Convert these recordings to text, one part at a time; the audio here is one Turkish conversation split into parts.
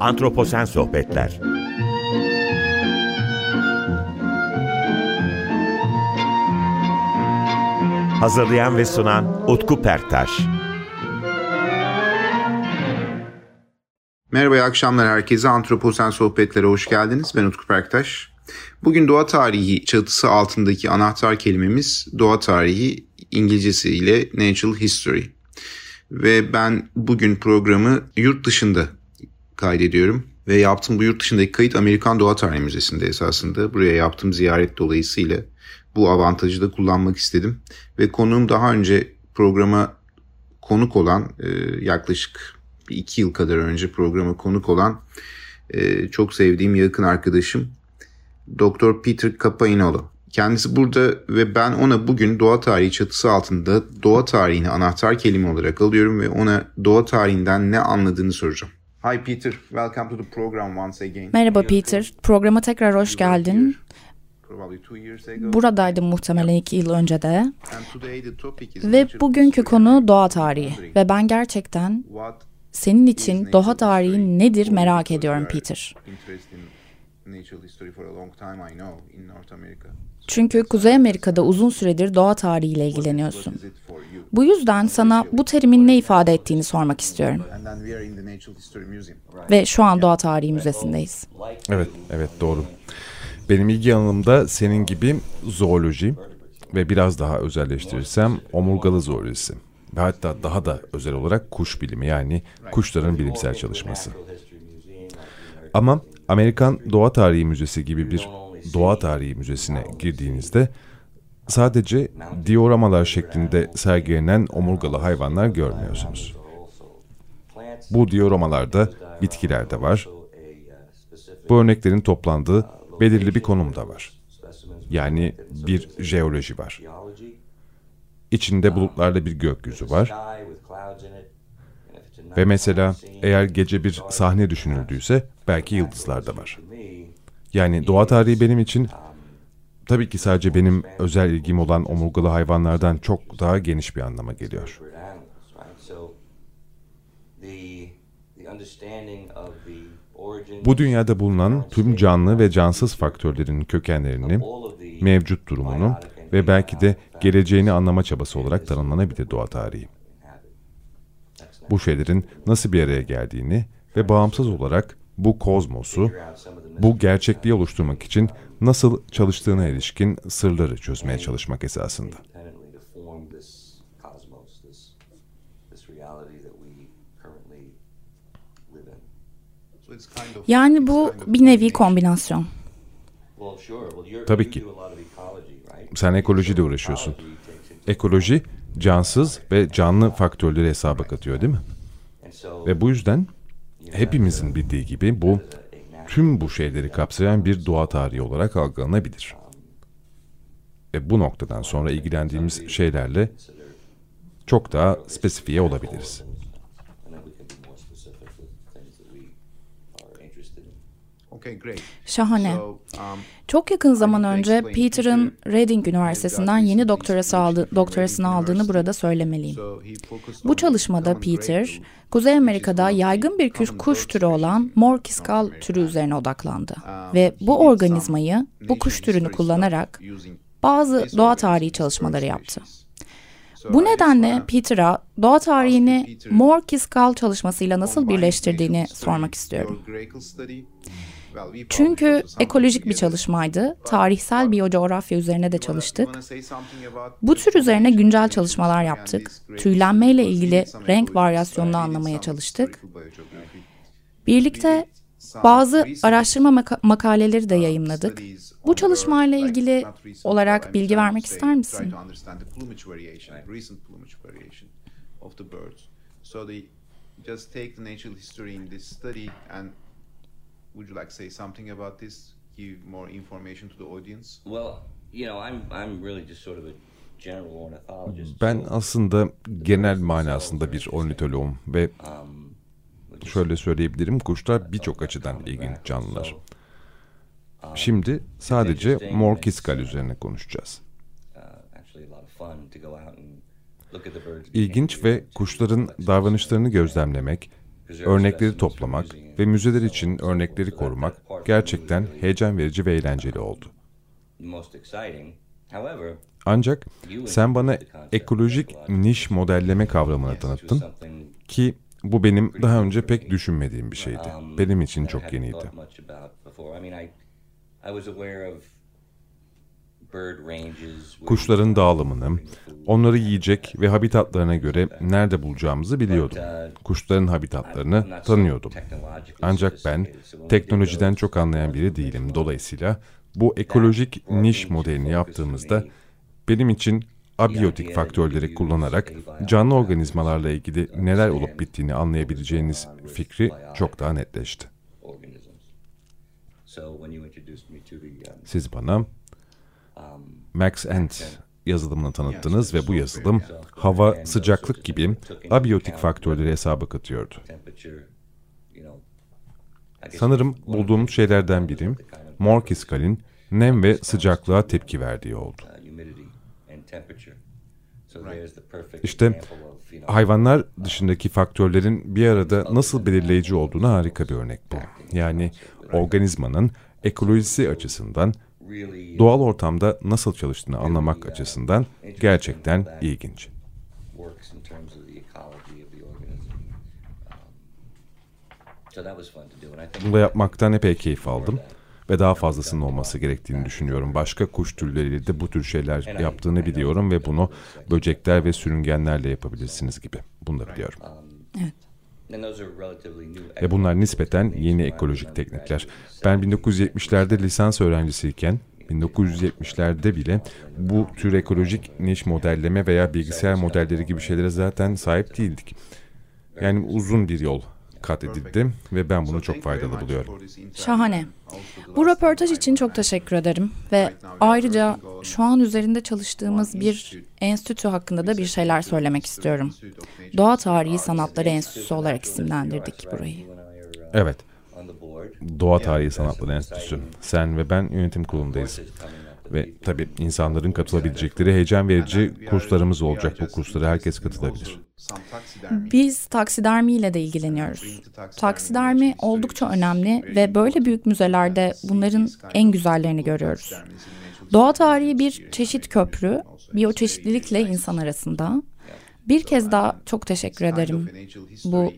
Antroposen Sohbetler Hazırlayan ve sunan Utku Perktaş Merhaba, iyi akşamlar herkese. Antroposen Sohbetlere hoş geldiniz. Ben Utku Perktaş. Bugün doğa tarihi çatısı altındaki anahtar kelimemiz doğa tarihi İngilizcesiyle Natural History. Ve ben bugün programı yurt dışında kaydediyorum. Ve yaptığım bu yurt dışındaki kayıt Amerikan Doğa Tarihi Müzesi'nde esasında. Buraya yaptığım ziyaret dolayısıyla bu avantajı da kullanmak istedim. Ve konuğum daha önce programa konuk olan e, yaklaşık iki yıl kadar önce programa konuk olan e, çok sevdiğim yakın arkadaşım Dr. Peter Capainolo. Kendisi burada ve ben ona bugün doğa tarihi çatısı altında doğa tarihini anahtar kelime olarak alıyorum ve ona doğa tarihinden ne anladığını soracağım. Hi Peter, welcome to the program once again. Merhaba Peter, programa tekrar hoş geldin. Buradaydım muhtemelen iki yıl önce de. Ve bugünkü konu doğa tarihi. Ve ben gerçekten senin için doğa tarihi nedir merak ediyorum Peter. Çünkü Kuzey Amerika'da uzun süredir doğa tarihiyle ilgileniyorsun. Bu yüzden sana bu terimin ne ifade ettiğini sormak istiyorum. Ve şu an Doğa Tarihi Müzesi'ndeyiz. Evet, evet doğru. Benim ilgi alanım da senin gibi zooloji ve biraz daha özelleştirirsem omurgalı zoolojisi. Ve hatta daha da özel olarak kuş bilimi yani kuşların bilimsel çalışması. Ama Amerikan Doğa Tarihi Müzesi gibi bir doğa tarihi müzesine girdiğinizde sadece dioramalar şeklinde sergilenen omurgalı hayvanlar görmüyorsunuz. Bu dioramalarda bitkiler de var. Bu örneklerin toplandığı belirli bir konum da var. Yani bir jeoloji var. İçinde bulutlarla bir gökyüzü var. Ve mesela eğer gece bir sahne düşünüldüyse belki yıldızlar da var. Yani doğa tarihi benim için tabii ki sadece benim özel ilgim olan omurgalı hayvanlardan çok daha geniş bir anlama geliyor. Bu dünyada bulunan tüm canlı ve cansız faktörlerin kökenlerini, mevcut durumunu ve belki de geleceğini anlama çabası olarak tanımlanabilir doğa tarihi. Bu şeylerin nasıl bir araya geldiğini ve bağımsız olarak bu kozmosu, bu gerçekliği oluşturmak için nasıl çalıştığına ilişkin sırları çözmeye çalışmak esasında. Yani bu bir nevi kombinasyon. Tabii ki. Sen ekolojiyle uğraşıyorsun. Ekoloji, cansız ve canlı faktörleri hesaba katıyor değil mi? Ve bu yüzden hepimizin bildiği gibi bu tüm bu şeyleri kapsayan bir doğa tarihi olarak algılanabilir. Ve bu noktadan sonra ilgilendiğimiz şeylerle çok daha spesifiye olabiliriz. Şahane. Çok yakın zaman önce Peter'ın Reading Üniversitesi'nden yeni doktorası aldı, doktorasını aldığını burada söylemeliyim. Bu çalışmada Peter, Kuzey Amerika'da yaygın bir kuş, türü olan mor kiskal türü üzerine odaklandı. Ve bu organizmayı, bu kuş türünü kullanarak bazı doğa tarihi çalışmaları yaptı. Bu nedenle Peter'a doğa tarihini mor kiskal çalışmasıyla nasıl birleştirdiğini sormak istiyorum. Çünkü ekolojik bir çalışmaydı. Tarihsel biyocoğrafya üzerine de çalıştık. Bu tür üzerine güncel çalışmalar yaptık. Tüylenmeyle ilgili renk varyasyonunu anlamaya çalıştık. Birlikte bazı araştırma maka makaleleri de yayımladık. Bu çalışmayla ilgili olarak bilgi vermek ister misin? just take the natural history in this study and would you like to say something about this? Give more information to the audience? Well, you know, I'm I'm really just sort of a general ornithologist. Ben aslında genel manasında bir ornitoloğum ve um, şöyle söyleyebilirim kuşlar birçok açıdan ilginç canlılar. Şimdi sadece mor kiskal üzerine konuşacağız. İlginç ve kuşların davranışlarını gözlemlemek örnekleri toplamak ve müzeler için örnekleri korumak gerçekten heyecan verici ve eğlenceli oldu. Ancak sen bana ekolojik niş modelleme kavramını tanıttın ki bu benim daha önce pek düşünmediğim bir şeydi. Benim için çok yeniydi. Kuşların dağılımını, onları yiyecek ve habitatlarına göre nerede bulacağımızı biliyordum. Kuşların habitatlarını tanıyordum. Ancak ben teknolojiden çok anlayan biri değilim. Dolayısıyla bu ekolojik niş modelini yaptığımızda benim için abiyotik faktörleri kullanarak canlı organizmalarla ilgili neler olup bittiğini anlayabileceğiniz fikri çok daha netleşti. Siz bana Max Ant yazılımını tanıttınız ve bu yazılım hava, sıcaklık gibi abiyotik faktörleri hesaba katıyordu. Sanırım bulduğum şeylerden biri Morkiskal'in nem ve sıcaklığa tepki verdiği oldu. İşte hayvanlar dışındaki faktörlerin bir arada nasıl belirleyici olduğuna harika bir örnek bu. Yani organizmanın ekolojisi açısından doğal ortamda nasıl çalıştığını anlamak açısından gerçekten ilginç. Bunu da yapmaktan epey keyif aldım ve daha fazlasının olması gerektiğini düşünüyorum. Başka kuş türleriyle de bu tür şeyler yaptığını biliyorum ve bunu böcekler ve sürüngenlerle yapabilirsiniz gibi. Bunu da biliyorum. Evet. Ve bunlar nispeten yeni ekolojik teknikler. Ben 1970'lerde lisans öğrencisiyken 1970'lerde bile bu tür ekolojik niş modelleme veya bilgisayar modelleri gibi şeylere zaten sahip değildik. Yani uzun bir yol kat edildi ve ben bunu çok faydalı buluyorum. Şahane. Bu röportaj için çok teşekkür ederim ve ayrıca şu an üzerinde çalıştığımız bir enstitü hakkında da bir şeyler söylemek istiyorum. Doğa Tarihi Sanatları Enstitüsü olarak isimlendirdik burayı. Evet. Doğa Tarihi Sanatları Enstitüsü. Sen ve ben yönetim kurulundayız. Ve tabii insanların katılabilecekleri heyecan verici kurslarımız olacak. Bu kurslara herkes katılabilir. Biz taksidermi ile de ilgileniyoruz. Taksidermi oldukça önemli ve böyle büyük müzelerde bunların en güzellerini görüyoruz. Doğa tarihi bir çeşit köprü, biyoçeşitlilikle insan arasında. Bir kez daha çok teşekkür ederim. Bu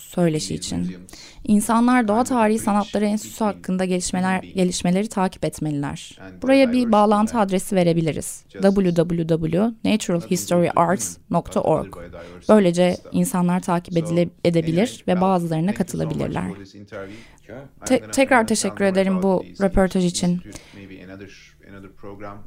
söyleşi için. İnsanlar Doğa Tarihi Sanatları Enstitüsü hakkında gelişmeler gelişmeleri takip etmeliler. Buraya bir bağlantı adresi verebiliriz. www.naturalhistoryarts.org. Böylece insanlar takip edile, edebilir ve bazılarına katılabilirler. Te tekrar teşekkür ederim bu röportaj için.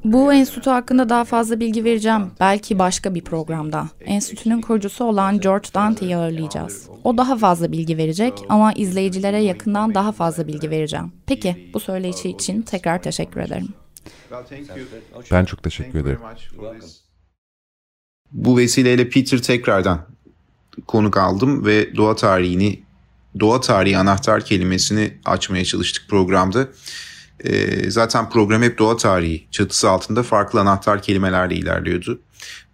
Bu enstitü hakkında daha fazla bilgi vereceğim. Belki başka bir programda. Enstitünün kurucusu olan George Dante'yi ağırlayacağız. O daha fazla bilgi verecek ama izleyicilere yakından daha fazla bilgi vereceğim. Peki, bu söyleşi için tekrar teşekkür ederim. Ben çok teşekkür ederim. Bu vesileyle Peter tekrardan konuk aldım ve doğa tarihini, doğa tarihi anahtar kelimesini açmaya çalıştık programda. E, zaten program hep doğa tarihi çatısı altında farklı anahtar kelimelerle ilerliyordu.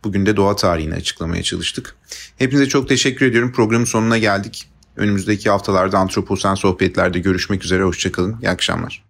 Bugün de doğa tarihini açıklamaya çalıştık. Hepinize çok teşekkür ediyorum. Programın sonuna geldik. Önümüzdeki haftalarda antroposen sohbetlerde görüşmek üzere. Hoşçakalın. İyi akşamlar.